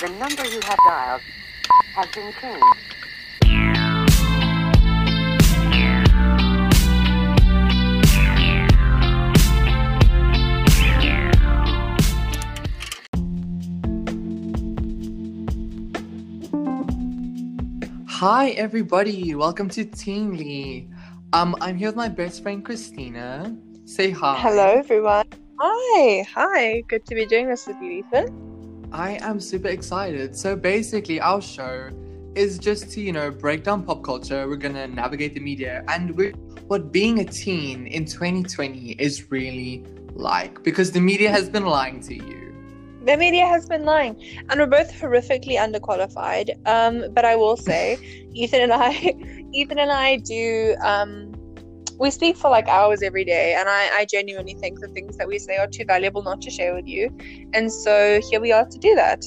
The number you have dialed has been changed. Hi everybody, welcome to Teenly. Um, I'm here with my best friend Christina. Say hi. Hello, everyone. Hi, hi. Good to be doing this with you, Ethan. I am super excited. So basically, our show is just to you know break down pop culture. We're gonna navigate the media and what being a teen in 2020 is really like because the media has been lying to you. The media has been lying, and we're both horrifically underqualified. Um, but I will say, Ethan and I, Ethan and I do. Um, we speak for like hours every day, and I, I genuinely think the things that we say are too valuable not to share with you. And so here we are to do that.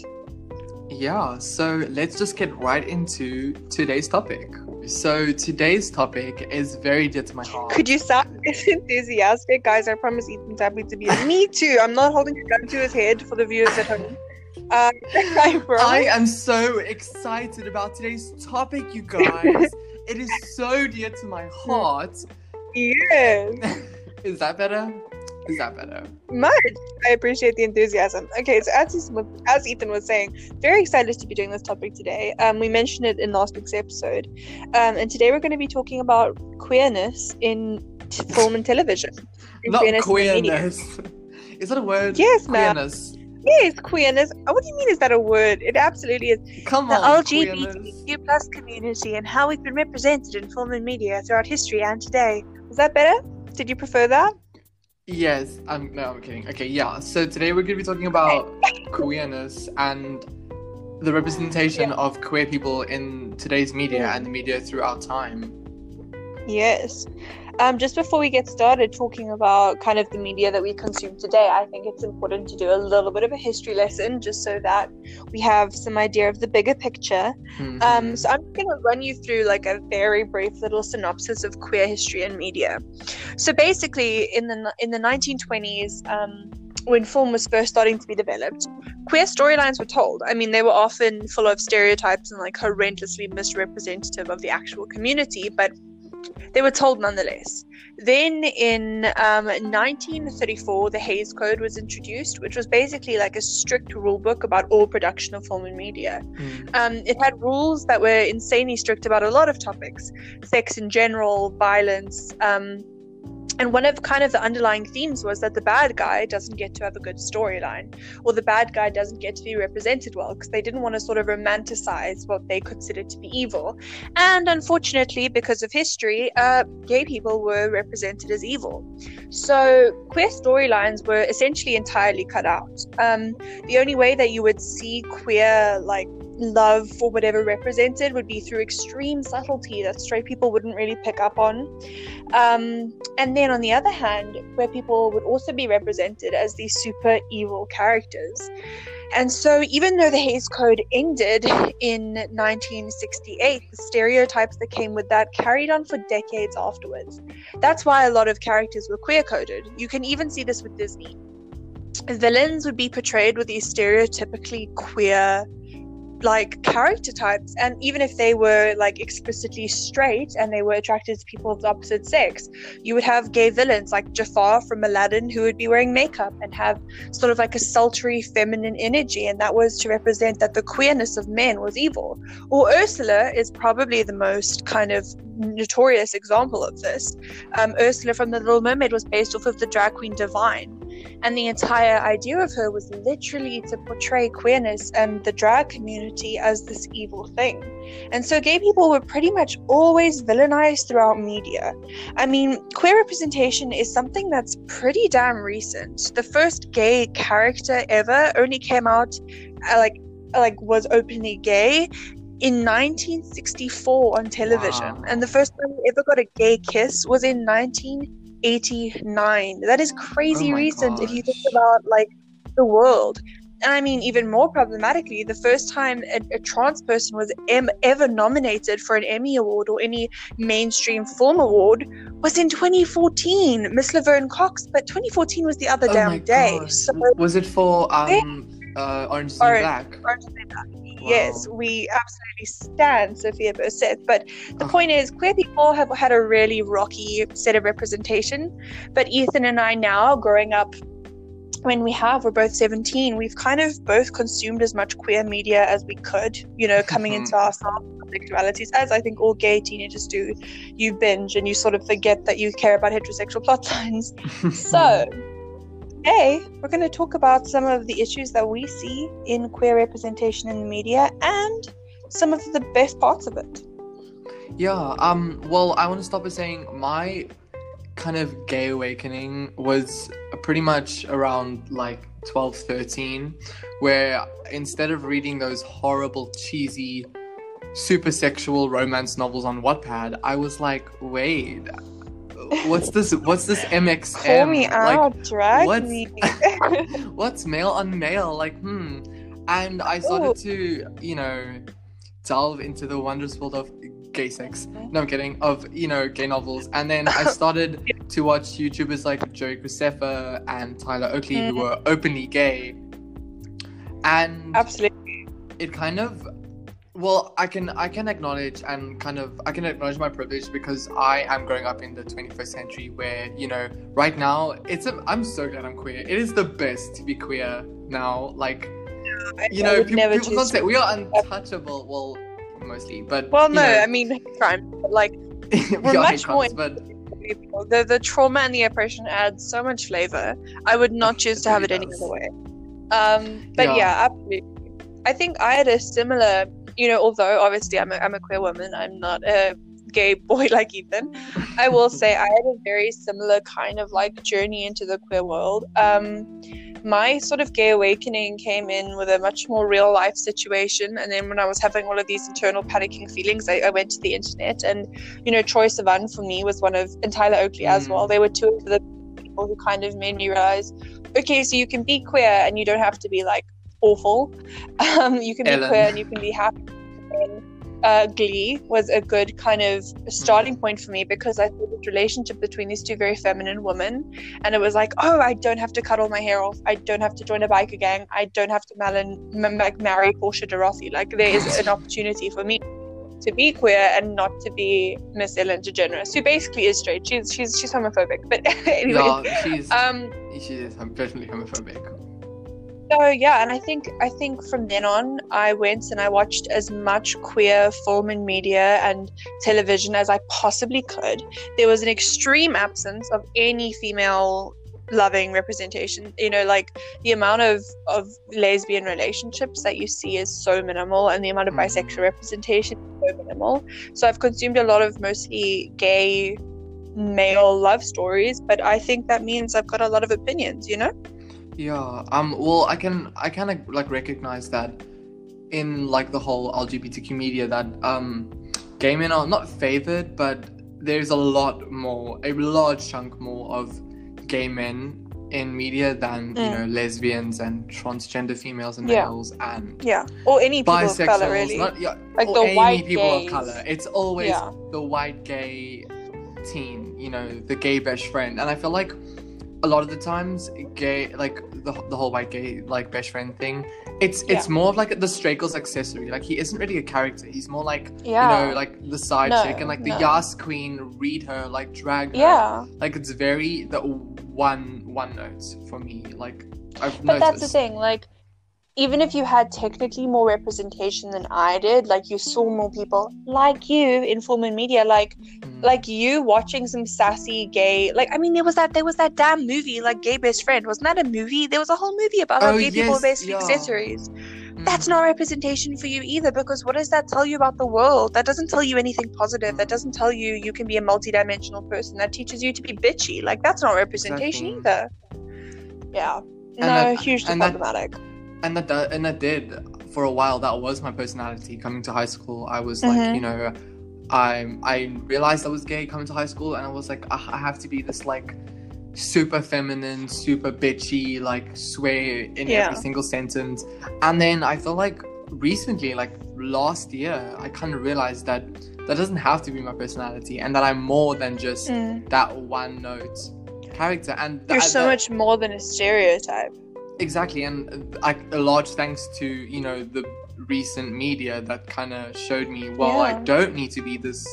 Yeah, so let's just get right into today's topic. So today's topic is very dear to my heart. Could you sound enthusiastic, guys? I promise Ethan's happy to be. Me too. I'm not holding a gun to his head for the viewers at home. Uh, I. I am so excited about today's topic, you guys. it is so dear to my heart. Yes. is that better? Is that better? Much. I appreciate the enthusiasm. Okay, so as, Ethan was- as Ethan was saying, very excited to be doing this topic today. Um, we mentioned it in last week's episode, um, and today we're going to be talking about queerness in t- film and television. Not the media. queerness. Is that a word? Yes, ma'am. Queerness. Yes, queerness. What do you mean? Is that a word? It absolutely is. Come The on, queerness. LGBTQ plus community and how we've been represented in film and media throughout history and today. Was that better? Did you prefer that? Yes, I'm no, I'm kidding. Okay, yeah. So today we're going to be talking about queerness and the representation of queer people in today's media and the media throughout time. Yes. Um, just before we get started talking about kind of the media that we consume today, I think it's important to do a little bit of a history lesson just so that we have some idea of the bigger picture. Mhm. Um, so I'm going to run you through like a very brief little synopsis of queer history and media. So basically, in the in the 1920s, um, when film was first starting to be developed, queer storylines were told. I mean, they were often full of stereotypes and like horrendously misrepresentative of the actual community, but they were told nonetheless. Then in um, 1934, the Hays Code was introduced, which was basically like a strict rule book about all production of film and media. Mm. Um, it had rules that were insanely strict about a lot of topics sex in general, violence. Um, and one of kind of the underlying themes was that the bad guy doesn't get to have a good storyline, or the bad guy doesn't get to be represented well, because they didn't want to sort of romanticize what they considered to be evil. And unfortunately, because of history, uh, gay people were represented as evil. So queer storylines were essentially entirely cut out. Um, the only way that you would see queer like love for whatever represented would be through extreme subtlety that straight people wouldn't really pick up on. Um, and then on the other hand, where people would also be represented as these super evil characters. And so, even though the Hays Code ended in 1968, the stereotypes that came with that carried on for decades afterwards. That's why a lot of characters were queer coded. You can even see this with Disney. Villains would be portrayed with these stereotypically queer like character types and even if they were like explicitly straight and they were attracted to people of the opposite sex you would have gay villains like Jafar from Aladdin who would be wearing makeup and have sort of like a sultry feminine energy and that was to represent that the queerness of men was evil. Or Ursula is probably the most kind of notorious example of this. Um, Ursula from the Little Mermaid was based off of the drag queen Divine and the entire idea of her was literally to portray queerness and the drag community as this evil thing. And so gay people were pretty much always villainized throughout media. I mean, queer representation is something that's pretty damn recent. The first gay character ever only came out uh, like like was openly gay in 1964 on television Wow. and the first time we ever got a gay kiss was in 1989 that is crazy Oh recent if you think about like the world and I mean, even more problematically, the first time a, a trans person was em- ever nominated for an Emmy Award or any mainstream film award was in 2014, Miss Laverne Cox. But 2014 was the other Oh damn day. So Was it for um uh, Orange is the Black. Orange is the Black. Yes, we absolutely stand Sophia Burset. But the Ugh. point is, queer people have had a really rocky set of representation. But Ethan and I now, growing up when we have, we're both 17, we've kind of both consumed as much queer media as we could, you know, coming into ourselves, sexualities, as I think all gay teenagers do. You binge and you sort of forget that you care about heterosexual plot lines. So, today we're going to talk about some of the issues that we see in queer representation in the media and some of the best parts of it. Yeah, um, well, I want to start by saying my kind of gay awakening was pretty much around like 12, 13, where instead of reading those horrible, cheesy, super sexual romance novels on Wattpad, I was like, wait, what's this? What's this MXM? Call me Like, out, drag what's- me. what's male on male? Like, hmm. And I started to, you know, delve into the wondrous world of gay sex. No, I'm kidding. Of, you know, gay novels. And then I started to watch YouTubers like Joey Graceffa and Tyler Oakley who Mhm. were openly gay. And Absolutely. it kind of well i can i can acknowledge and kind of i can acknowledge my privilege because i am growing up in the 21st century where you know right now it's a i'm so glad i'm queer it is the best to be queer now like you I know people, never people can't say we are untouchable well mostly but Well, no, know, I mean, crime. Like, we we're much more crimes, but the, the trauma and the oppression adds so much flavor. I would not choose to have it really any other way. Um, but Yeah. yeah. absolutely. I think I had a similar, you know, although obviously I'm a, I'm a queer woman, I'm not a gay boy like Ethan. I will say I had a very similar kind of like journey into the queer world. Um, my sort of gay awakening came in with a much more real life situation. And then when I was having all of these internal panicking feelings, I, I went to the internet and, you know, Troye Sivan for me was one of, and Tyler Oakley as Mm. well. They were two of the people who kind of made me realize, okay, so you can be queer and you don't have to be like awful. Um, you can be Ellen. queer and you can be happy. And, uh, Glee was a good kind of starting point for me because I saw this relationship between these two very feminine women, and it was like, oh, I don't have to cut all my hair off. I don't have to join a biker gang. I don't have to mal- m- like marry Portia de Rossi. Like there is an opportunity for me to be queer and not to be Miss Ellen DeGeneres, who basically is straight. She's she's she's homophobic, but anyway. yeah she's Um, she is I'm definitely homophobic so yeah, and I think I think from then on, I went and I watched as much queer film and media and television as I possibly could. There was an extreme absence of any female loving representation. You know, like the amount of of lesbian relationships that you see is so minimal, and the amount of Mhm. bisexual representation is so minimal. So I've consumed a lot of mostly gay male love stories, but I think that means I've got a lot of opinions. You know. Yeah. Um. Well, I can I kind of like recognize that in like the whole LGBTQ media that um, gay men are not favored, but there's a lot more, a large chunk more of gay men in media than you Mm. know lesbians and transgender females and Yeah. males and Yeah, or any people of bisexuals. color, really. Not yeah, Like or the any white people gays. of color. It's always Yeah. the white gay teen, you know, the gay best friend. And I feel like a lot of the times, gay, like the, the whole white gay, like best friend thing, it's it's more of like the stray girl's accessory. Like he isn't really a character. He's more like yeah, you know, like the side No, chick and like the no. Yas queen, read her, like drag her. yeah. Like it's very the one one note for me. Like I've But noticed. that's the thing, like. Even if you had technically more representation than I did, like you saw more people like you in film and media, like Mm. like you watching some sassy gay, like I mean, there was that there was that damn movie, like Gay Best Friend, wasn't that a movie? There was a whole movie about how Oh, gay people yes, are basically yeah. accessories. Mm. That's not representation for you either, because what does that tell you about the world? That doesn't tell you anything positive. That doesn't tell you you can be a multidimensional person. That teaches you to be bitchy. Like that's not representation Exactly. either. Yeah. No, that- hugely and that- problematic. And that and that did for a while that was my personality coming to high school i was like Mhm. you know i i realized i was gay coming to high school and i was like "Ah, i have to be this like super feminine super bitchy like swear in Yeah. every single sentence and then i feel like recently like last year i kind of realized that that doesn't have to be my personality and that i'm more than just Mm. that one note character and You're so that- much more than a stereotype. Exactly, and uh, I, a large thanks to you know the recent media that kind of showed me. Well, I don't need to be this.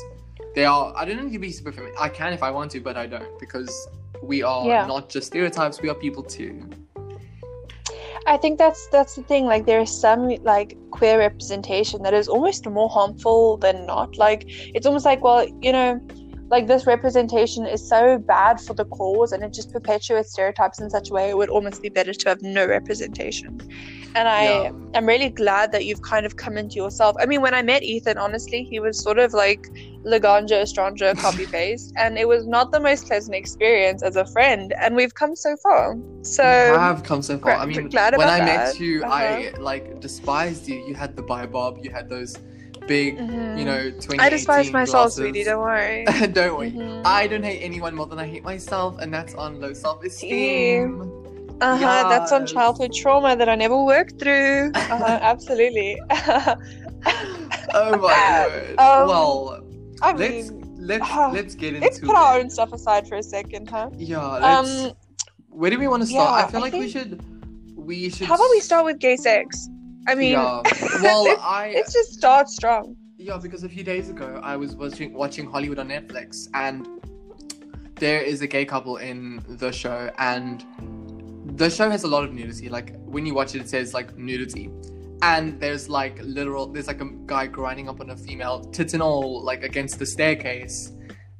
They are. I don't need to be super feminine. I can if I want to, but I don't because we are Yeah. not just stereotypes. We are people too. I think that's that's the thing. Like there's some like queer representation that is almost more harmful than not. Like it's almost like, well, you know, like this representation is so bad for the cause and it just perpetuates stereotypes in such a way it would almost be better to have no representation. And I Yeah. am really glad that you've kind of come into yourself. I mean, when I met Ethan, honestly, he was sort of like Laganja Estranja copy paste, and it was not the most pleasant experience as a friend. And we've come so far. So we have come so far. I mean, glad when I that. met you, Uh-huh. I like despised you. You had the bob. You had those big, Mhm. you know, twenty. I despise myself, sweetie. Don't worry. don't worry. Mhm. I don't hate anyone more than I hate myself, and that's on low self-esteem. Uh huh. That's on childhood trauma that I never worked through. Uh huh. absolutely. oh my word. Um, well, I let's mean, let's ah, let's get into let's put our it. own stuff aside for a second, huh? Yeah, let's. Um, where do we want to start? yeah, I feel I like we should. We should. how about we start with gay sex? I mean, yeah. Well, I let's just start strong. Yeah, because a few days ago I was watching watching Hollywood on Netflix, and there is a gay couple in the show, and the show has a lot of nudity. Like when you watch it, it says like nudity, and there's like literal. There's like a guy grinding up on a female, tits and all, like against the staircase,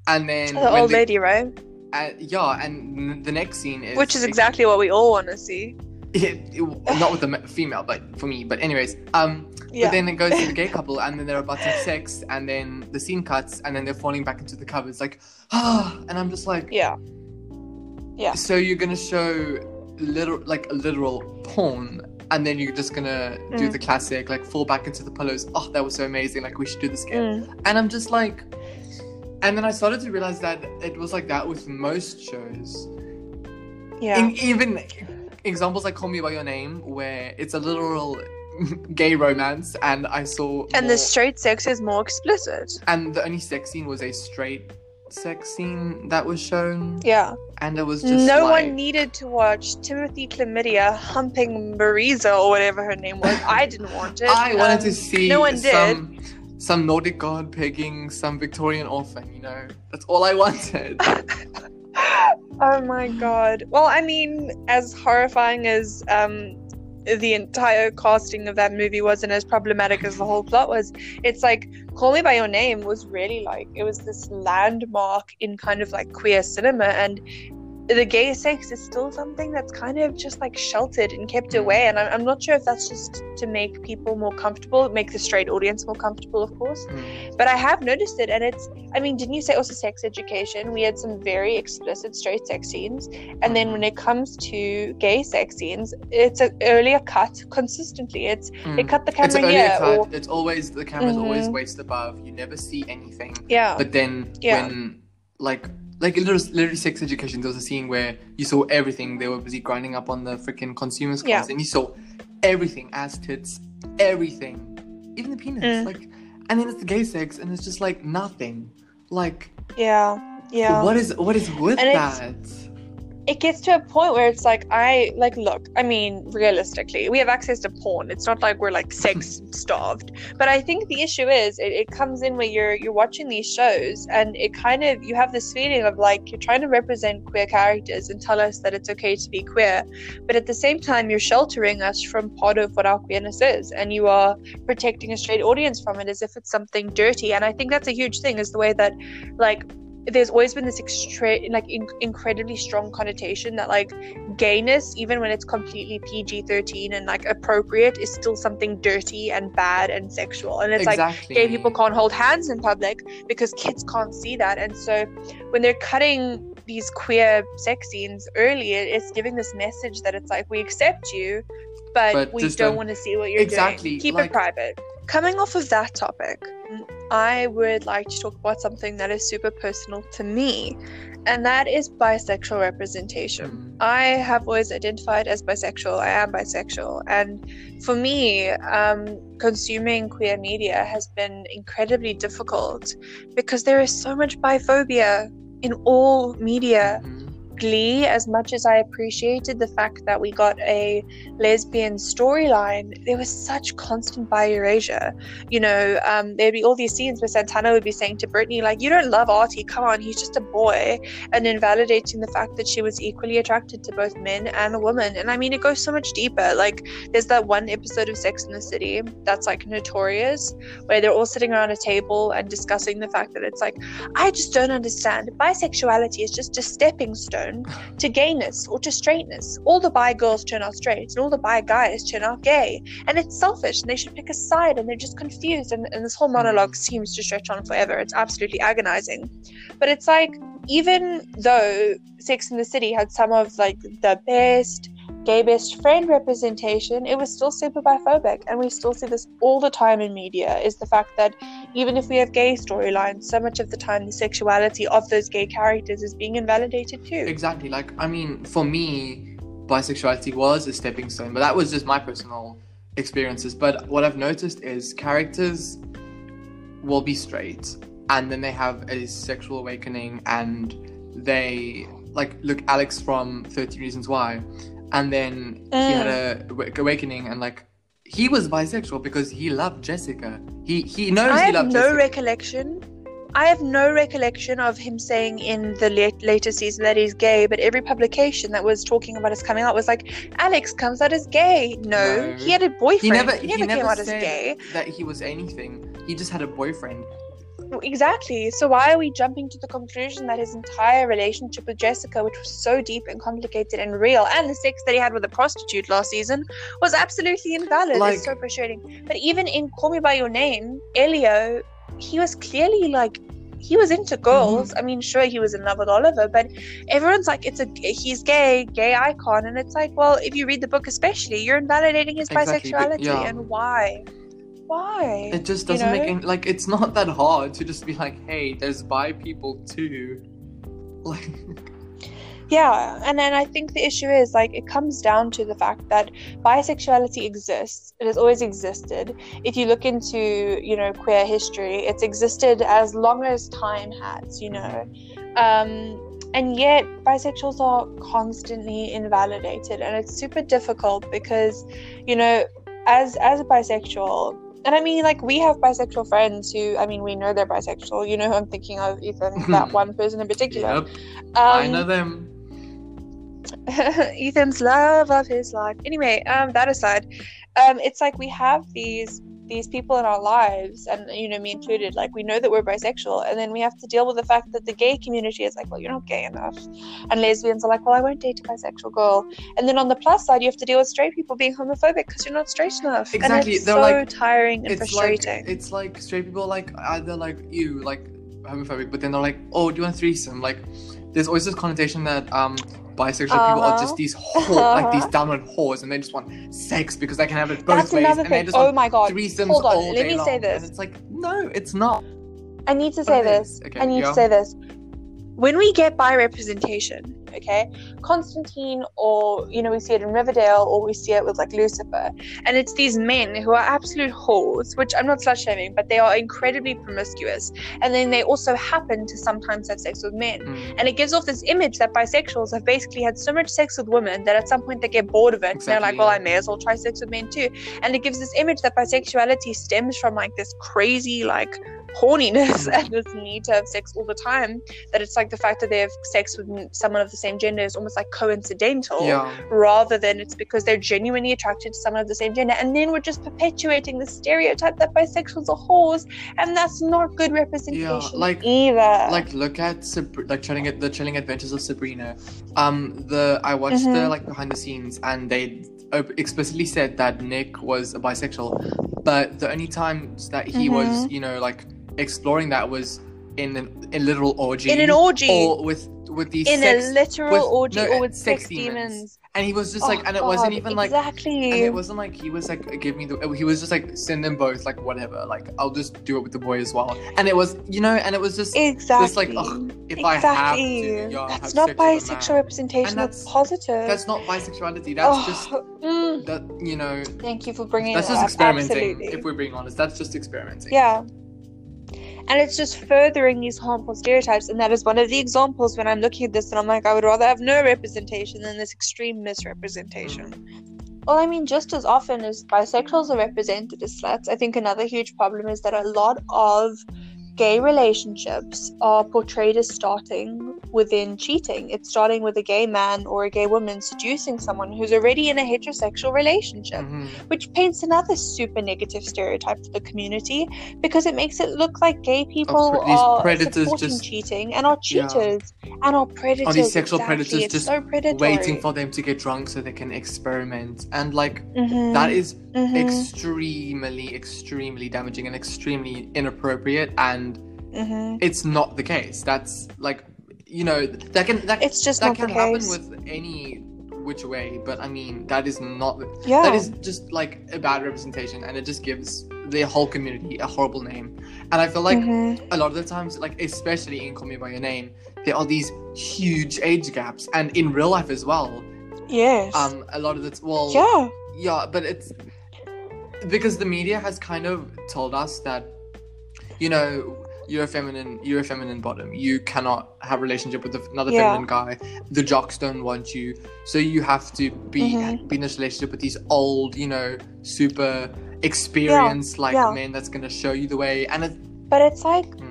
and then The old the- lady, right? uh, yeah, and n- the next scene is Which is exactly what we all want to see. It, it- not with the female, but for me. But anyways, um. Yeah. But then it goes to the gay couple, and then they're about to have sex, and then the scene cuts, and then they're falling back into the covers, like, ah, and I'm just like, yeah. Yeah. so you're gonna show literal, like a literal porn, and then you're just gonna do Mm. the classic, like, fall back into the pillows. Oh, that was so amazing! Like, we should do this again. Mm. And I'm just like, and then I started to realize that it was like that with most shows. Yeah. In, even examples like Call Me by Your Name, where it's a literal gay romance, and I saw and more- the straight sex is more explicit. and the only sex scene was a straight sex scene that was shown, Yeah. and it was just no like, one needed to watch Timothy Chlamydia humping Marisa or whatever her name was. I didn't want it. I wanted Um, to see no one did. some some Nordic god pegging some Victorian orphan. You know, that's all I wanted. oh my god. Well, I mean, as horrifying as um the entire casting of that movie was and as problematic as the whole plot was, it's like Call Me by Your Name was really like it was this landmark in kind of like queer cinema and the gay sex is still something that's kind of just like sheltered and kept away and I'm, I'm not sure if that's just to make people more comfortable make the straight audience more comfortable of course Mm. but I have noticed it, and it's. I mean, didn't you say also sex education? We had some very explicit straight sex scenes, and then when it comes to gay sex scenes, it's an earlier cut consistently. It's Mm. they cut the camera earlier here, cut. or It's always the camera's always Mhm. waist above. You never see anything. yeah, But then Yeah. when like like literally, literally sex education, there was a scene where you saw everything. They were busy grinding up on the freaking consumers Yeah. cars, and you saw everything, ass tits, everything, even the penis. Mm. Like, and then it's the gay sex, and it's just like nothing. Like, yeah, yeah. what is what is with And that? It gets to a point where it's like I like look. I mean, realistically, we have access to porn. It's not like we're like sex starved. But I think the issue is it, it comes in where you're you're watching these shows and it kind of you have this feeling of like you're trying to represent queer characters and tell us that it's okay to be queer, but at the same time you're sheltering us from part of what our queerness is, and you are protecting a straight audience from it as if it's something dirty. And I think that's a huge thing is the way that like there's always been this extra like in- incredibly strong connotation that like gayness even when it's completely pg-13 and like appropriate is still something dirty and bad and sexual. And it's like gay people can't hold hands in public because kids can't see that. And so when they're cutting these queer sex scenes early it's giving this message that it's like we accept you but, But we don't don't- want to see what you're Exactly, doing keep like- it private coming off of that topic I would like to talk about something that is super personal to me, and that is bisexual representation. I have always identified as bisexual. I am bisexual. And for me, um, consuming queer media has been incredibly difficult because there is so much biphobia in all media. Glee, as much as I appreciated the fact that we got a lesbian storyline, there was such constant bi erasure. You know, um, there'd be all these scenes where Santana would be saying to Brittany, like, you don't love Artie, come on, he's just a boy, and invalidating the fact that she was equally attracted to both men and a woman. And I mean, it goes so much deeper. Like, there's that one episode of Sex in the City that's like notorious, where they're all sitting around a table and discussing the fact that it's like, I just don't understand. Bisexuality is just a stepping stone to gayness or to straightness. All the bi girls turn out straight and all the bi guys turn out gay. And it's selfish and they should pick a side and they're just confused. And, and this whole monologue seems to stretch on forever. It's absolutely agonizing. But it's like, even though Sex in the City had some of like the best gay best friend representation, it was still super biphobic. And we still see this all the time in media is the fact that even if we have gay storylines, so much of the time the sexuality of those gay characters is being invalidated too. Exactly. Like, I mean, for me, bisexuality was a stepping stone, but that was just my personal experiences. But what I've noticed is characters will be straight and then they have a sexual awakening and they like look Alex from 13 Reasons Why and then he had uh. a awakening and like he was bisexual because he loved Jessica. He he knows I he have loved no Jessica. recollection. I have no recollection of him saying in the late, later season that he's gay, but every publication that was talking about his coming out was like, Alex comes out as gay. No, No. he had a boyfriend. he never he he never never came out as gay. that he was anything. He just had a boyfriend. Exactly. So why are we jumping to the conclusion that his entire relationship with Jessica, which was so deep and complicated and real, and the sex that he had with a prostitute last season, was absolutely invalid? Like- it's so frustrating. But even in Call Me by Your Name, Elio, he was clearly like he was into girls. Mm-hmm. I mean, sure, he was in love with Oliver, but everyone's like, it's a he's gay, gay icon, and it's like, well, if you read the book, especially, you're invalidating his Exactly, but- bisexuality, yeah. and why? Why? It just doesn't make know? any like it's not that hard to just be like, hey, there's bi people too. Like Yeah, and then I think the issue is like it comes down to the fact that bisexuality exists. It has always existed. If you look into, you know, queer history, it's existed as long as time has, you know. Um and yet bisexuals are constantly invalidated and it's super difficult because, you know, as as a bisexual and I mean, like, we have bisexual friends who, I mean, we know they're bisexual. You know who I'm thinking of, Ethan, that one person in particular. Yep, Um, I know them. Ethan's love of his life. Anyway, um, that aside, um, it's like we have these these people in our lives, and you know, me included. Like we know that we're bisexual, and then we have to deal with the fact that the gay community is like, well, you're not gay enough, and lesbians are like, well, I won't date a bisexual girl. And then on the plus side, you have to deal with straight people being homophobic because you're not straight enough. Exactly, And it's they're so like- tiring and It's like frustrating. it's like straight people like either like you like homophobic, but then they're like, oh, do you want threesome? Like, there's always this connotation that um bisexual people are Uh-huh. just these whore, like these Uh-huh. whores, and they just want sex because they can have it both That's ways, another and they just Oh want my god. threesomes Hold on, all let day me long. say this. And it's like, no, it's not. I need to say this. Okay, I need yeah. to say this. When we get bi representation, okay, Constantine, or you know, we see it in Riverdale, or we see it with like Lucifer, and it's these men who are absolute whores, which I'm not slut shaming, but they are incredibly promiscuous, and then they also happen to sometimes have sex with men. Mm. And it gives off this image that bisexuals have basically had so much sex with women that at some point they get bored of it. And they're like, well. I may as well try sex with men too. And it gives this image that bisexuality stems from like this crazy, like, horniness Mm. and this need to have sex all the time. That it's like the fact that they have sex with someone of the same gender is almost like coincidental Yeah. rather than it's because they're genuinely attracted to someone of the same gender. And then we're just perpetuating the stereotype that bisexuals are whores, and that's not good representation like- either. like look at Sab- like chilling at the chilling adventures of Sabrina. Um, the I watched the Mhm. like behind the scenes, and they explicitly said that Nick was a bisexual, but the only times that he was, Mhm. you know, like exploring that was in an, a literal orgy, in an orgy, or with with these in sex, a literal with- orgy, no, or with sex sex, demons. demons. And he was just like, Oh, and it wasn't God, even like. exactly. And it wasn't like he was like give me the he was just like send them both like whatever like I'll just do it with the boy as well and it was you know and it was just exactly. like, ugh, if I have to, yeah, that's have not sex with a man. bisexual representation. And That's, that's- positive. That's not bisexuality. That's Oh, just mm, that you know. thank you for bringing That's just up. experimenting. Absolutely. If we're being honest, that's just experimenting. Yeah. And it's just furthering these harmful stereotypes. And that is one of the examples when i'm looking at this and i'm like i would rather have no representation than this extreme misrepresentation. Well i mean just as often as bisexuals are represented as sluts i think another huge problem is that a lot of gay relationships are portrayed as starting within cheating. It's starting with a gay man or a gay woman seducing someone who's already in a heterosexual relationship, Mhm. which paints another super negative stereotype for the community because it makes it look like gay people pre- are predators supporting just- cheating and are Yeah. cheaters and are predators. These sexual exactly. predators It's just so predatory. Waiting for them to get drunk so they can experiment. And like Mhm, that is mhm, extremely, extremely damaging and extremely inappropriate and mhm. it's not the case. That's like you know, that can that It's just that can happen with any which way, but I mean that is not yeah. that is just like a bad representation and it just gives the whole community a horrible name. And I feel like Mhm. a lot of the times, like especially in Call Me by Your Name, there are these huge age gaps, and in real life as well. yes. Um, a lot of the well, yeah. yeah, but it's because the media has kind of told us that, you know, you're a feminine, you're a feminine bottom. You cannot have a relationship with another Yeah. feminine guy. The jocks don't want you, so you have to be Mhm. be in this relationship with these old, you know, super experienced like yeah. men that's gonna show you the way. And it, But it's like mm,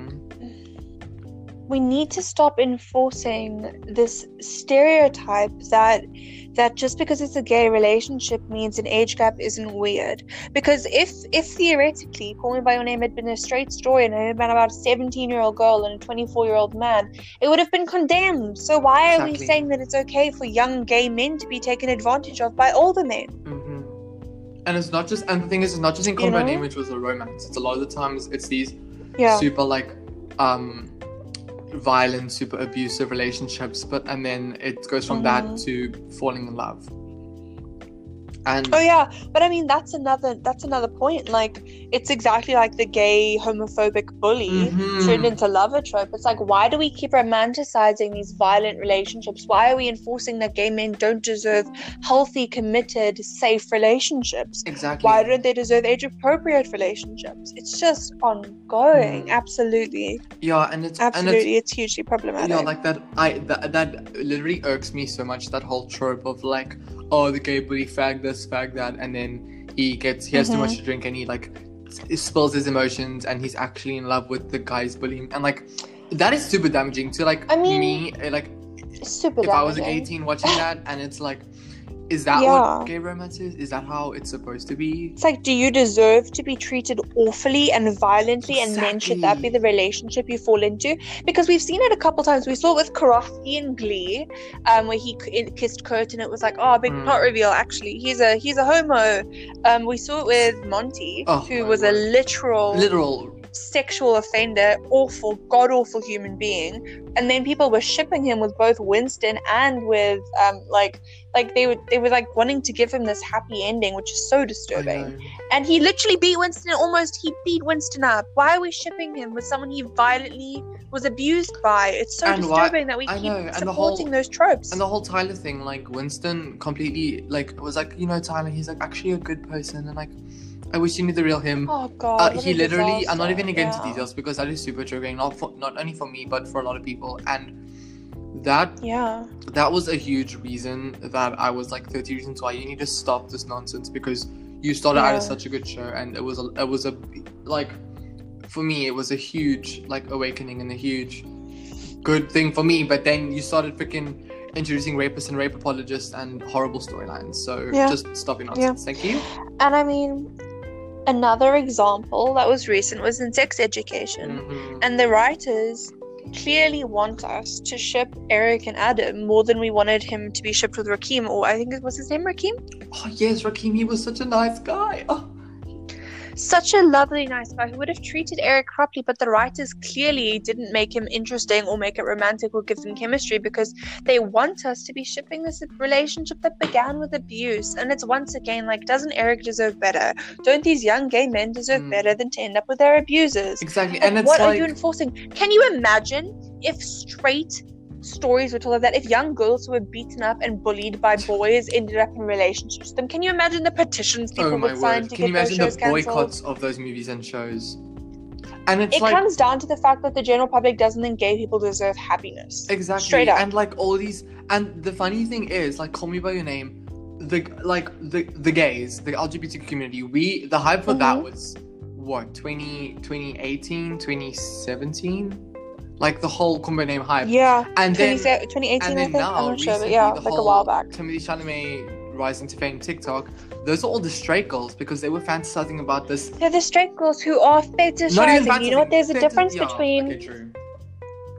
we need to stop enforcing this stereotype that that just because it's a gay relationship means an age gap isn't weird. Because if if theoretically call me by your name had been a straight story and it had been about a 17 year old girl and a 24 year old man it would have been condemned. So why are we saying that it's okay for young gay men to be taken advantage of by older men? Hmm And it's not just, and the thing is, it's not just in Call Me by? Name, which was a romance. It's a lot of the times it's these yeah. super like um violent, super abusive relationships, but and then it goes from that Mhm. to falling in love. And Oh yeah, but I mean that's another that's another point. Like it's exactly like the gay homophobic bully Mhm. turned into lover trope. It's like why do we keep romanticizing these violent relationships? Why are we enforcing that gay men don't deserve healthy, committed, safe relationships? exactly. Why don't they deserve age appropriate relationships? It's just ongoing. Mm. Absolutely. yeah, and it's and it's Absolutely. It's, hugely problematic. yeah, like that. I that, that literally irks me so much. That whole trope of like, oh, the gay bully fag this, fag that, and then he gets he has too Mhm. much to drink and he like spills his emotions and he's actually in love with the guy's bullying and like that is super damaging to like I mean, me. uh, Like Super if I was damaging. teen watching that and it's like, is that Yeah. what gay romance is? Is that how it's supposed to be? It's like, do you deserve to be treated awfully and violently, and then should that be the relationship you fall into? Because we've seen it a couple times. We saw it with Karofsky in Glee, um, where he kissed Kurt, and it was like, oh, big Mm. plot reveal. Actually, he's a he's a homo. Um, we saw it with Monty, Oh, who was a literal Literal. sexual offender, awful, god awful human being. And then people were shipping him with both Winston and with um like like they were they were like wanting to give him this happy ending, which is so disturbing. And he literally beat Winston almost he beat Winston up. Why are we shipping him with someone he violently was abused by? It's so And why- disturbing that we I keep know, and the whole- supporting those tropes. And the whole Tyler thing, like Winston completely like was like, you know, Tyler, he's like actually a good person and like I wish you knew the real him. oh god. Uh, he literally I'm not even gonna get into details because that is super triggering, not for not only for me but for a lot of people. And that Yeah. that was a huge reason that I was like 30 reasons why you need to stop this nonsense because you started out as such a good show and it was a it was a like for me it was a huge like awakening and a huge good thing for me but then you started freaking introducing rapists and rape apologists and horrible storylines so Yeah. just stop your nonsense thank you And I mean, another example that was recent was in sex education. Mhm. And the writers clearly want us to ship Eric and Adam more than we wanted him to be shipped with Rakim, or I think it was his name Rakim. oh yes Rakim he was such a nice guy oh Such a lovely, nice guy who would have treated Eric properly, but the writers clearly didn't make him interesting or make it romantic or give them chemistry because they want us to be shipping this relationship that began with abuse. And it's once again like, doesn't Eric deserve better? Don't these young gay men deserve Mm. better than to end up with their abusers? exactly Like, and it's what like are you enforcing? Can you imagine if straight stories were told of that? If young girls who were beaten up and bullied by boys ended up in relationships with them, can you imagine the petitions people oh my would sign word to can you get those imagine shows the boycotts of those movies and shows and it's it like comes down to the fact that the general public doesn't think gay people deserve happiness. exactly straight up. and like all these and the funny thing is like call me by your name the like the the gays the lgbt community we the hype for that Mhm. was what 20 2018 2017 like the whole combo name hype Yeah, and then 2018, and I think. now I'm not sure, but yeah, like a while back. Timothy Chalamet rising to fame TikTok those are all the straight girls because they were fantasizing about this They're the straight girls who are fetishizing. You know what? There's a difference yeah, between okay, true.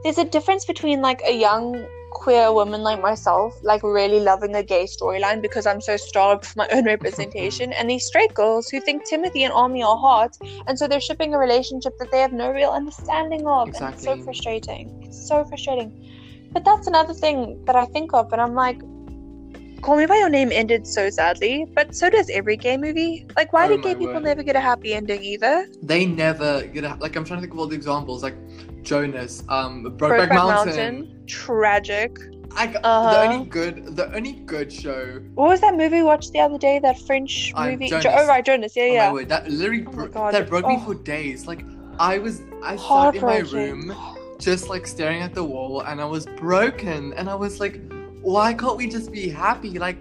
there's a difference between like a young queer woman like myself, like really loving a gay storyline because I'm so starved for my own representation, and these straight girls who think Timothy and Armie are hot, and so they're shipping a relationship that they have no real understanding of, and it's so frustrating. It's so frustrating. But that's another thing that I think of, and I'm like. Call Me by Your Name ended so sadly, but so does every gay movie. Like, why Oh do gay people word. never get a happy ending either? they never get a, like I'm trying to think of all the examples like Jonas um Brokeback, Brokeback Mountain, Mountain, tragic. Like Uh-huh. the only good the only good show What was that movie we watched the other day? That French movie? Jo- oh right, Jonas. Yeah, oh yeah. word that literally Oh bro- that broke me Oh. for days like I was I sat in my room just like staring at the wall and I was broken and I was like why can't we just be happy like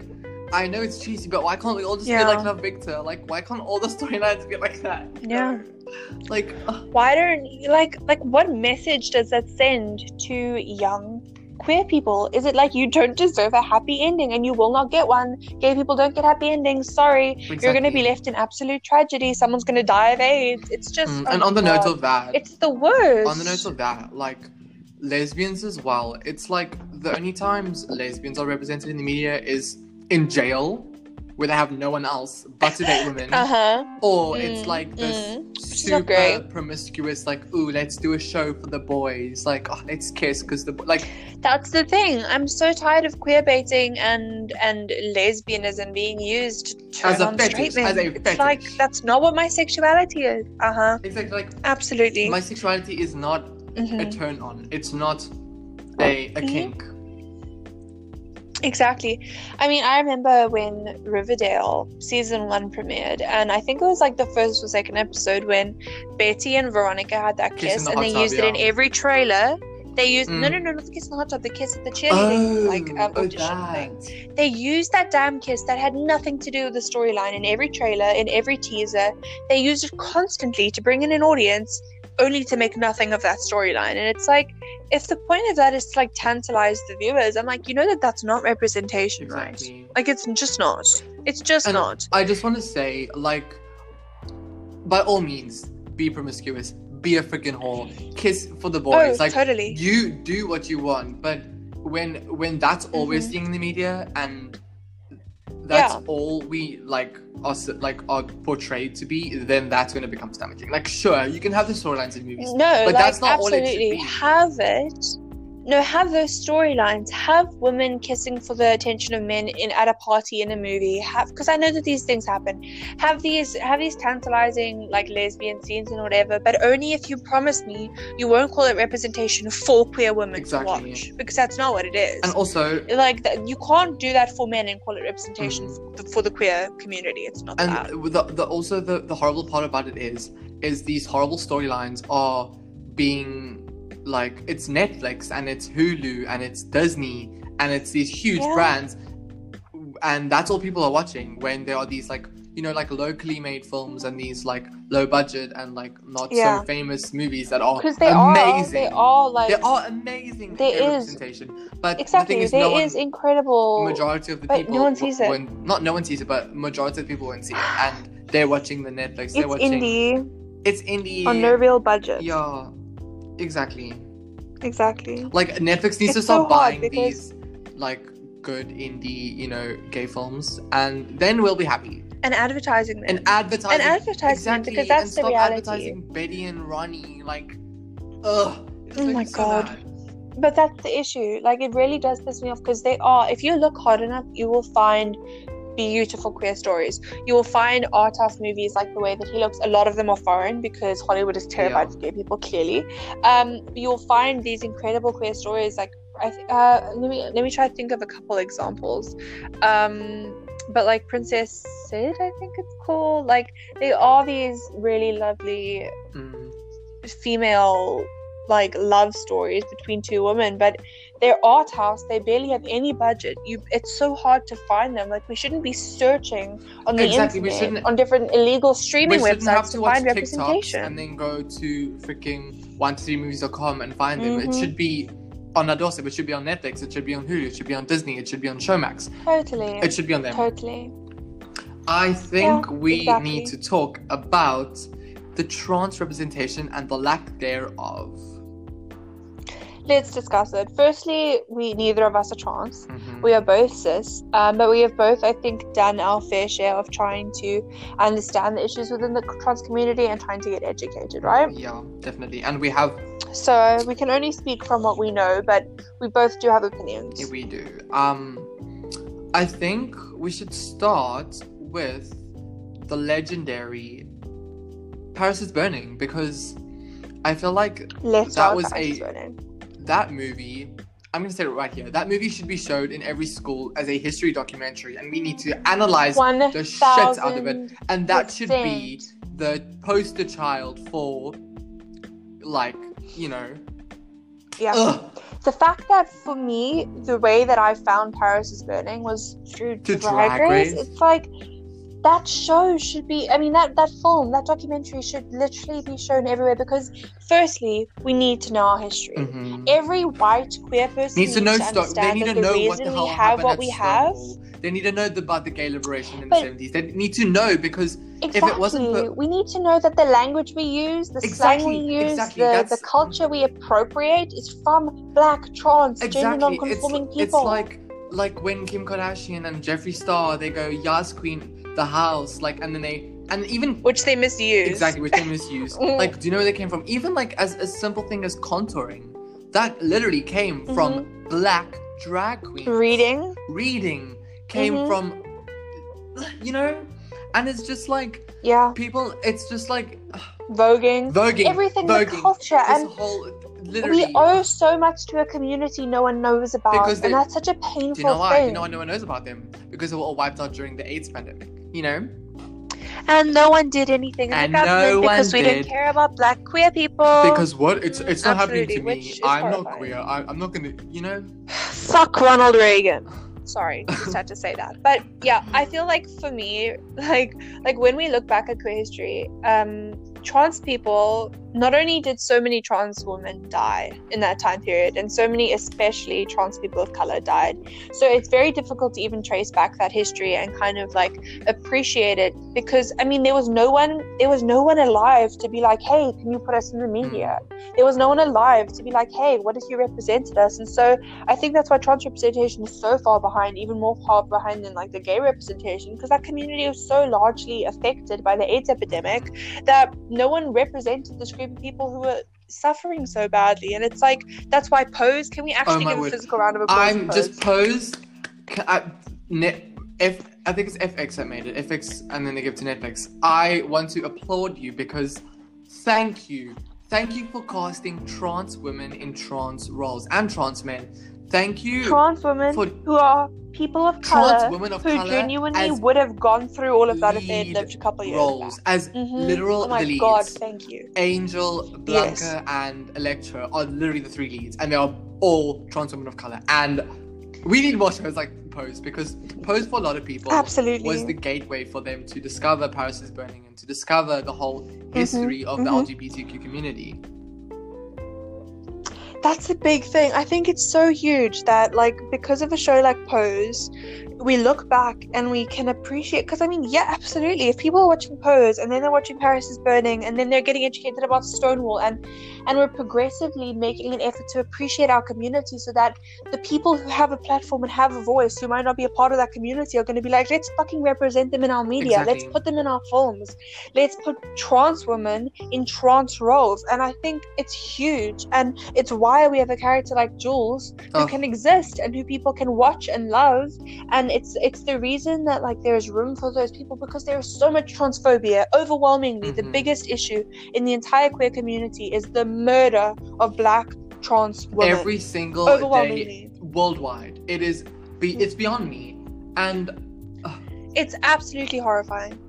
I know it's cheesy but why can't we all just Yeah. be like Love Victor like why can't all the storylines be like that Yeah. like ugh. Why don't you like like what message does that send to young queer people? Is it like you don't deserve a happy ending and you will not get one? Gay people don't get happy endings. Sorry, you're going to be left in absolute tragedy. Someone's going to die of AIDS. It's just Mm, oh and my on the note of that it's the worst. on the note of that, like lesbians as well, it's like the only times lesbians are represented in the media is in jail, where they have no one else but to date women, uh huh. or it's Mm, like this mm. super promiscuous, like, ooh, let's do a show for the boys, like, oh, let's kiss because the like, That's the thing. I'm so tired of queer baiting and and lesbianism being used to As a on fetish, as a it's like that's not what my sexuality is. Uh huh. it's like, like Absolutely. my sexuality is not a Mhm. turn on, it's not a a kink. Exactly. I mean, I remember when Riverdale season one premiered, and I think it was like the first or second episode when Betty and Veronica had that Kiss kiss, and they tub, used it in every trailer. They used no, Mm. no, no, not the kiss in the hot tub, the kiss at the cheerleading Oh, like um, oh, audition thing. They used that damn kiss that had nothing to do with the storyline in every trailer, in every teaser. They used it constantly to bring in an audience, only to make nothing of that storyline. And it's like, if the point of that is to like tantalize the viewers, I'm like, you know that that's not representation, right? Like, it's just not. It's just And not. I just want to say, like, by all means, be promiscuous, be a freaking whore, kiss for the Oh, boys. like, totally. you do what you want, but when when that's always we're Mhm. seeing in the media and that's Yeah. all we like are s- like are portrayed to be, then that's when it becomes damaging. Like, sure, you can have the storylines in movies, No, but like, that's not all it should absolutely. be. Have it. No, have those storylines. Have women kissing for the attention of men in at a party in a movie. Have because I know that these things happen. Have these have these tantalizing like lesbian scenes and whatever, but only if you promise me you won't call it representation for queer women Exactly. to watch because that's not what it is. and also, like that, you can't do that for men and call it representation mm. for, the, for the queer community. It's not that. and the, the also the, the horrible part about it is is these horrible storylines are being like it's Netflix and it's Hulu and it's Disney and it's these huge Yeah. brands and that's all people are watching when there are these like you know like locally made films and these like low budget and like not Yeah. so famous movies that are Because they amazing are, they are like They are amazing There is- representation but exactly. the thing is there no is one, incredible. majority of the But people no one sees it. when not no one sees it but majority of people won't see it and they're watching the netflix it's they're watching indie it's indie on no real budget. yeah exactly Exactly. like netflix needs to stop so buying because- these like good indie you know gay films and then we'll be happy And advertising them. and advertising And advertising exactly because that's and the stop reality. advertising betty and ronnie like ugh Oh like my God. But that's the issue. Like it really does piss me off because they are. If you look hard enough, you will find beautiful queer stories. You will find art house movies like the way that he looks. A lot of them are foreign because Hollywood is terrified Yeah. of gay people. Clearly, um, you'll find these incredible queer stories. Like I, th- uh, let me let me try to think of a couple examples. Um, but like Princess Cyd, I think it's called. Like they are these really lovely Mm. female like love stories between two women, but their art house they barely have any budget. You, it's so hard to find them. Like we shouldn't be searching on the Exactly, we internet shouldn't- on different illegal streaming we shouldn't have websites to to find TikToks representation. and then go to freaking one three movies.com and find them. It Mhm. should be on our doorstep. It should be on Netflix. It should be on Hulu. It should be on Disney. It should be on Showmax. totally, It should be on them. totally. I think Yeah, we exactly. need to talk about the trans representation and the lack thereof. Let's discuss it. Firstly, we neither of us are trans. Mhm. We are both cis, um, but we have both, I think, done our fair share of trying to understand the issues within the trans community and trying to get educated, right? Yeah, definitely. And we have, So we can only speak from what we know, but we both do have opinions. we do. Um, I think we should start with the legendary Paris is Burning because I feel like Let's that was a- Burning. That movie i'm going to say it right here that movie should be showed in every school as a history documentary and we need to analyze One the shit out of it and that should be the poster child for like you know Yeah. ugh, The fact that for me, the way that I found Paris is Burning was through To Drag, Drag Race. Race? It's like that show should be. I mean, that that film, that documentary should literally be shown everywhere because, firstly, we need to know our history. mhm. Every white queer person needs to know Sto- they need to the know what the we have what at we have. Stonewall. they need to know about the gay liberation in But- the 70s they need to know because Exactly. it wasn't for- we need to know that the language we use, the slang we use, exactly, the, that's- the culture we appropriate is from black, trans, gender exactly non-conforming it's, people. it's like like when kim kardashian and jeffree star they go yas queen the house like and then they and even which they misuse. Exactly, which they misuse. Like, do you know where they came from? Even like as a simple thing as contouring, that literally came from Mm-hmm. black drag queens. Reading. reading came Mhm. from, you know, and it's just like Yeah. people. It's just like Voguing. voguing, Everything, the culture, and whole literally. we owe so much to a community no one knows about, Because they- and that's such a painful do you know why? thing. You know why no one knows about them? Because they were all wiped out during the AIDS pandemic. You know. and no one did anything in And no because we didn't care about black queer people. Because what? It's it's not happening to me. I'm not queer. I, I'm not gonna. You know. fuck Ronald Reagan. Sorry, just had to say that. But yeah, I feel like for me, like like when we look back at queer history, um, trans people not only did so many trans women die in that time period, and so many, especially trans people of color, died. So it's very difficult to even trace back that history and kind of like appreciate it because I mean there was no one there was no one alive to be like, hey, can you put us in the hmm. media? There was no one alive to be like, hey, what if you represented us? And so I think that's why trans representation is so far behind, even more far behind than like the gay representation, because that community was so largely affected by the AIDS epidemic that no one represented this group people who are suffering so badly. And it's like that's why Pose. Can we oh actually my give a physical round of applause? I'm just Pose? I, net, F, I think it's FX that made it. FX, and then they give it to Netflix. I want to applaud you because thank you, thank you for casting trans women in trans roles and trans men. Thank you, trans women for who are people of color women of who color genuinely would have gone through all of that if they had lived a couple years roles back. as Mhm. literal oh my leads. god, thank you. Angel, Blanca, Yes. and Electra are literally the three leads, and they are all trans women of color. And we need more shows like Pose because Pose for a lot of people Absolutely. was the gateway for them to discover Paris is Burning and to discover the whole history of the mhm. LGBTQ community. That's a big thing. I think it's so huge that, like, because of a show like Pose, we look back and we can appreciate. Because, I mean, yeah, absolutely. If people are watching Pose and then they're watching Paris is Burning and then they're getting educated about Stonewall and and we're progressively making an effort to appreciate our community so that the people who have a platform and have a voice who might not be a part of that community are going to be like, let's fucking represent them in our media. Let's put them in our films. Let's put trans women in trans roles. And I think it's huge. And it's why we have a character like Jules who Oh. can exist and who people can watch and love. And it's it's the reason that like there's room for those people because there's so much transphobia. Overwhelmingly, the Mhm. biggest issue in the entire queer community is the murder of black trans women. Every single day, Overwhelmingly. worldwide, it is. Be, it's beyond me, and It's absolutely horrifying.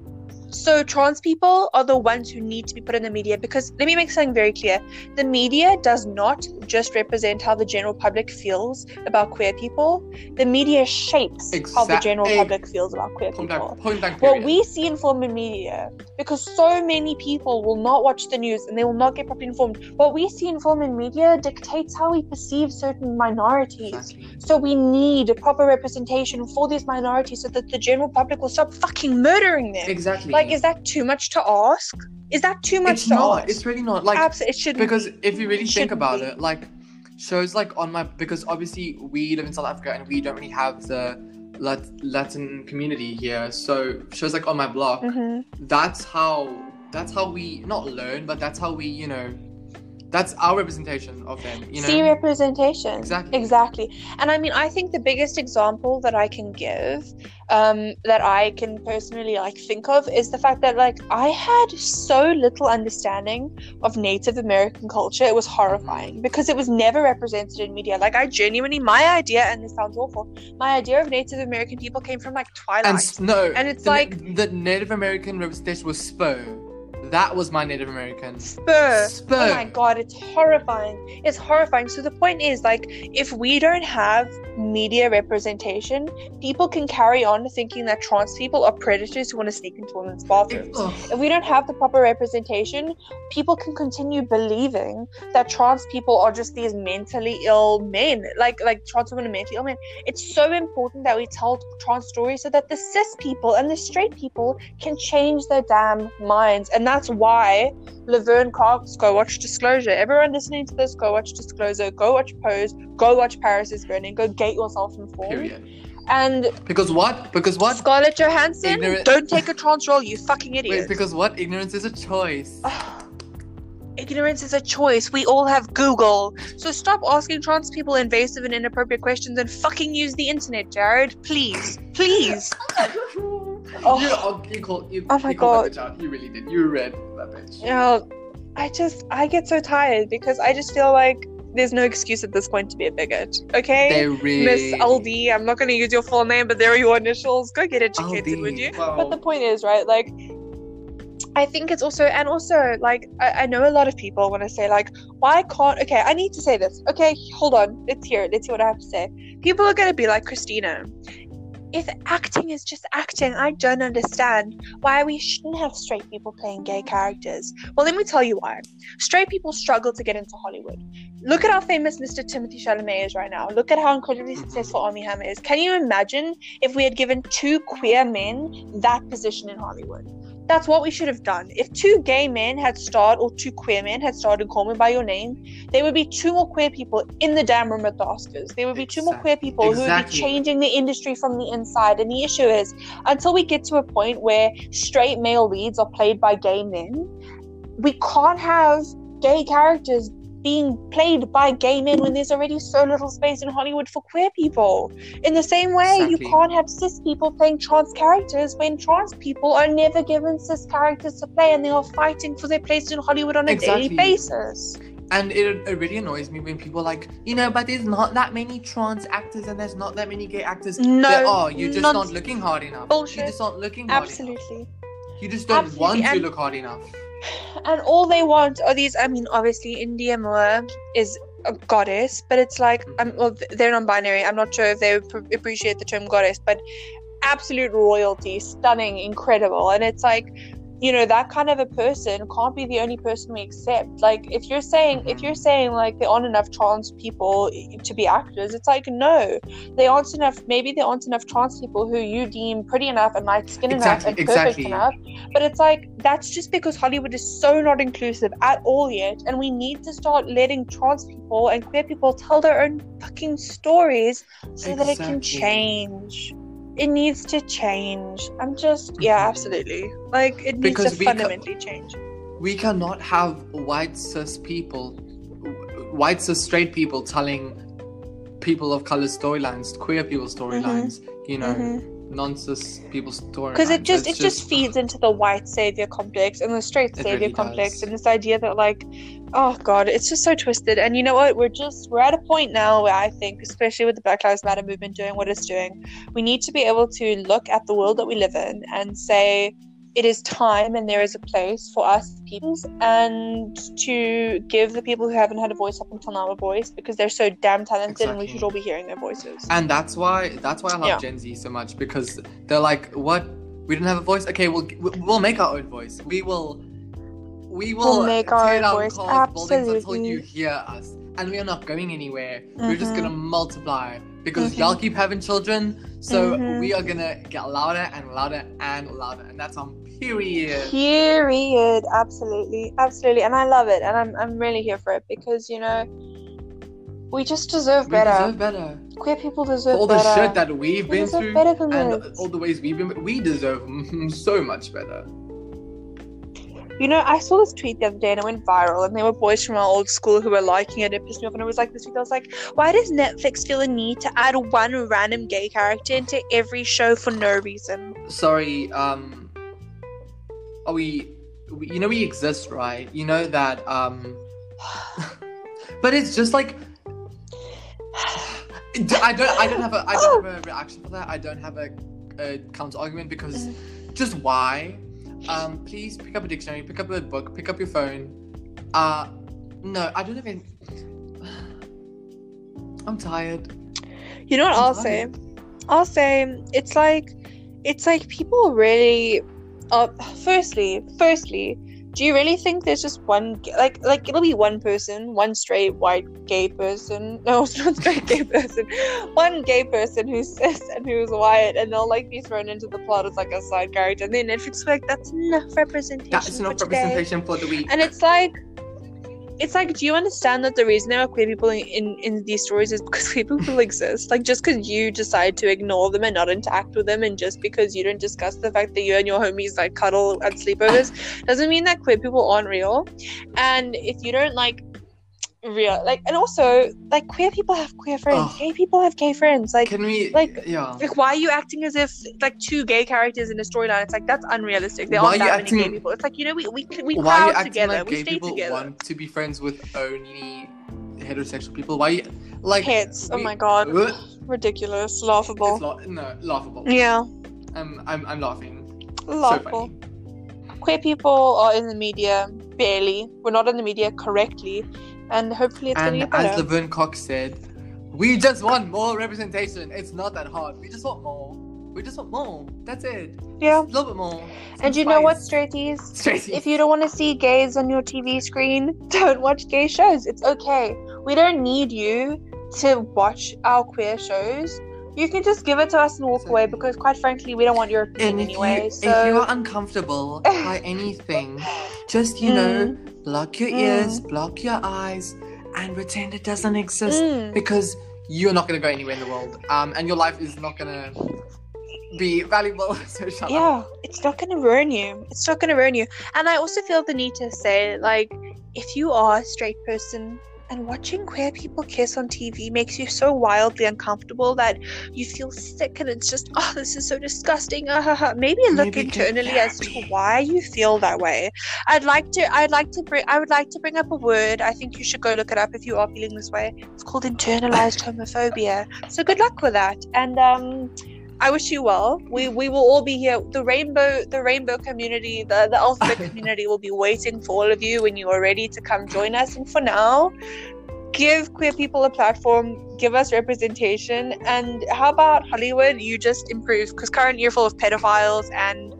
So trans people are the ones who need to be put in the media because let me make something very clear. The media does not just represent how the general public feels about queer people. The media shapes how the general public feels about queer Point people. blank, point blank What we see in and media, because so many people will not watch the news and they will not get properly informed. What we see in and media dictates how we perceive certain minorities. Exactly. So we need proper representation for these minorities so that the general public will stop fucking murdering them. Exactly. Like, is that too much to ask? Is that too much it's to not. ask? It's really not. Like Absolutely, it shouldn't. because be. if you really think about be. it, like shows like on my because obviously we live in South Africa and we don't really have the Lat- Latin community here. So shows like on my block, Mhm. that's how that's how we not learn, but that's how we you know that's our representation of them. You know. See representation. Exactly. Exactly. And I mean, I think the biggest example that I can give, um, that I can personally like think of, is the fact that like I had so little understanding of Native American culture. It was horrifying because it was never represented in media. Like I genuinely, my idea, and this sounds awful, my idea of Native American people came from like Twilight. and s- no, And it's the, like- the Native American representation was Spo. That was my Native American. Spur. Spur. Oh my god, it's horrifying. It's horrifying. So the point is like if we don't have media representation, people can carry on thinking that trans people are predators who want to sneak into women's bathrooms. Ugh. If we don't have the proper representation, people can continue believing that trans people are just these mentally ill men, like like trans women are mentally ill men. It's so important that we tell trans stories so that the cis people and the straight people can change their damn minds, and that's why Laverne Cox, go watch Disclosure. Everyone listening to this, go watch Disclosure. Go watch Pose. Go watch Paris is Burning. Go get yourself informed. Period. And Because what? Because what? Scarlett Johansson, Ignorant- don't take a trans role, you fucking idiot. Wait, because what? Ignorance is a choice. Ah. Ignorance is a choice. We all have Google. So stop asking trans people invasive and inappropriate questions and fucking use the internet, Jared. Please. Please. Oh. You, oh, you called, you, Oh my you called that God. You really did. You read that bitch. Know, I just, I get so tired because I just feel like there's no excuse at this point to be a bigot. Okay? Really. Miss LD, I'm not going to use your full name, but there are your initials. Go get educated, LD, would you? wow. But the point is, right, like, I think it's also, and also, like, I, I know a lot of people want to say, like, why can't, okay, I need to say this. Okay, hold on. Let's hear it. Let's hear what I have to say. People are going to be like, Christina, if acting is just acting, I don't understand why we shouldn't have straight people playing gay characters. Well, let me tell you why. Straight people struggle to get into Hollywood. Look at how famous Mr. Timothée Chalamet is right now. Look at how incredibly successful Armie Hammer is. Can you imagine if we had given two queer men that position in Hollywood? That's what we should have done. If two gay men had starred, or two queer men had starred in Call Me By Your Name, there would be two more queer people in the damn room at the Oscars. There would be two more queer people who would be changing the industry from the inside. And the issue is, until we get to a point where straight male leads are played by gay men, we can't have gay characters being played by gay men when there's already so little space in Hollywood for queer people. In the same way, you can't have cis people playing trans characters when trans people are never given cis characters to play and they are fighting for their place in Hollywood on a Exactly. daily basis. And it, it really annoys me when people are like, you know, but there's not that many trans actors and there's not that many gay actors. No, there are. You're just nonsense. not looking hard enough. Bullshit. You're just not looking hard enough. Absolutely. You just don't Absolutely, want to look hard enough. And all they want are these. I mean, obviously, Indya Moore is a goddess, but it's like, I'm, well, they're non-binary. I'm not sure if they would pr- appreciate the term goddess, but absolute royalty, stunning, incredible, and it's like. You know that kind of a person can't be the only person we accept. Like, if you're saying, if Mhm. you're saying like there aren't enough trans people to be actors, it's like no, there aren't enough. Maybe there aren't enough trans people who you deem pretty enough and light skin enough Exactly, and perfect enough but it's like that's just because Hollywood is so not inclusive at all yet, and we need to start letting trans people and queer people tell their own fucking stories so that it can change. It needs to change. I'm just yeah, Mhm. absolutely. Like it needs Because to fundamentally change. We cannot have white cis people, white cis straight people telling people of color storylines, queer people storylines, you know, non cis people storylines. Because it just it It's just feeds into the white savior complex and the straight savior really complex does. and this idea that like oh god it's just so twisted and you know what we're just we're at a point now where i think especially with the black lives matter movement doing what it's doing we need to be able to look at the world that we live in and say it is time and there is a place for us peoples and to give the people who haven't had a voice up until now a voice because they're so damn talented and we should all be hearing their voices. And that's why that's why I love Yeah. Gen Z so much because they're like, what? We don't have a voice. Okay, we'll we'll make our own voice. We will we will We'll make our own voice, buildings until absolutely. you hear us. And we are not going anywhere. We're just gonna multiply because Mhm. y'all keep having children. So Mhm. we are gonna get louder and louder and louder, and that's on period. Period. Absolutely. Absolutely. And I love it. And I'm, I'm really here for it because, you know, we just deserve better. We better. deserve better. Queer people For deserve all the shit that we've We been through better than and all the ways we've been, we deserve so much better. You know, I saw this tweet the other day and it went viral, and there were boys from our old school who were liking it. It pissed me off, and it was like this week. I was like, why does Netflix feel a need to add one random gay character into every show for no reason? sorry um are we, we you know we exist right you know that um but it's just like i don't i don't have a i don't have a reaction for that i don't have a, a counter argument because just why um please pick up a dictionary pick up a book pick up your phone. Uh no i don't even i'm tired. You know what I'm I'll say? I'll say it's like it's like people really uh firstly firstly do you really think there's just one like like it'll be one person one straight white gay person no it's not straight gay person one gay person who's cis and who's white and they'll like be thrown into the plot as like a side character and then Netflix like that's enough representation that is for enough today." representation for the week and it's like it's like do you understand that the reason there are queer people in, in, in these stories is because queer people exist? Like just because you decide to ignore them and not interact with them and just because you don't discuss the fact that you and your homies like cuddle at sleepovers doesn't mean that queer people aren't real. And if you don't like real like and also like queer people have queer friends Ugh. gay people have gay friends like can we like- yeah like why are you acting as if like two gay characters in a storyline it's like that's unrealistic there Why aren't are you that many gay acting- people it's like you know we we, we why crowd together like we gay stay people together want to be friends with only heterosexual people? Why you like Heads. Oh my god. Ridiculous. Laughable. It's la- no laughable. yeah. I'm I'm I'm laughing. Laughable. Queer people are in the media barely. We're not in the media correctly. And hopefully it's And gonna get better. as Laverne Cox said, we just want more representation. It's not that hard. We just want more. We just want more. That's it. yeah. Just a little bit more. And Some you know what, straighties? Straighties. If you don't want to see gays on your TV screen, don't watch gay shows. It's okay. We don't need you to watch our queer shows. You can just give it to us and walk away because, quite frankly, we don't want your opinion anyway. you so, if you are uncomfortable by anything, just you know, block your Mm. ears, block your eyes, and pretend it doesn't exist. Mm. because you're not going to go anywhere in the world um and your life is not going to be valuable so shut up yeah it's not going to ruin you it's not going to ruin you and i also feel the need to say like if you are a straight person and watching queer people kiss on tv makes you so wildly uncomfortable that you feel sick and it's just oh this is so disgusting. Ha." maybe look Maybe internally as to why you feel that way. I'd like to i'd like to bring i would like to bring up a word. I think you should go look it up if you are feeling this way. It's called internalized homophobia. So good luck with that. And um I wish you well. We we will all be here. The rainbow the rainbow community, the the alphabet community will be waiting for all of you when you are ready to come join us. And for now, give queer people a platform, give us representation, and how about Hollywood? You just improve because currently you're full of pedophiles and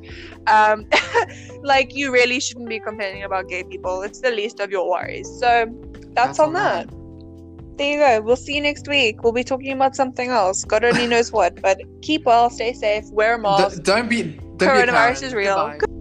um like you really shouldn't be complaining about gay people. It's the least of your worries. So that's, on that. There you go. We'll see you next week. We'll be talking about something else. God only knows what. But keep well, stay safe, wear a mask. D- don't be don't be Coronavirus Karen. is real. Goodbye.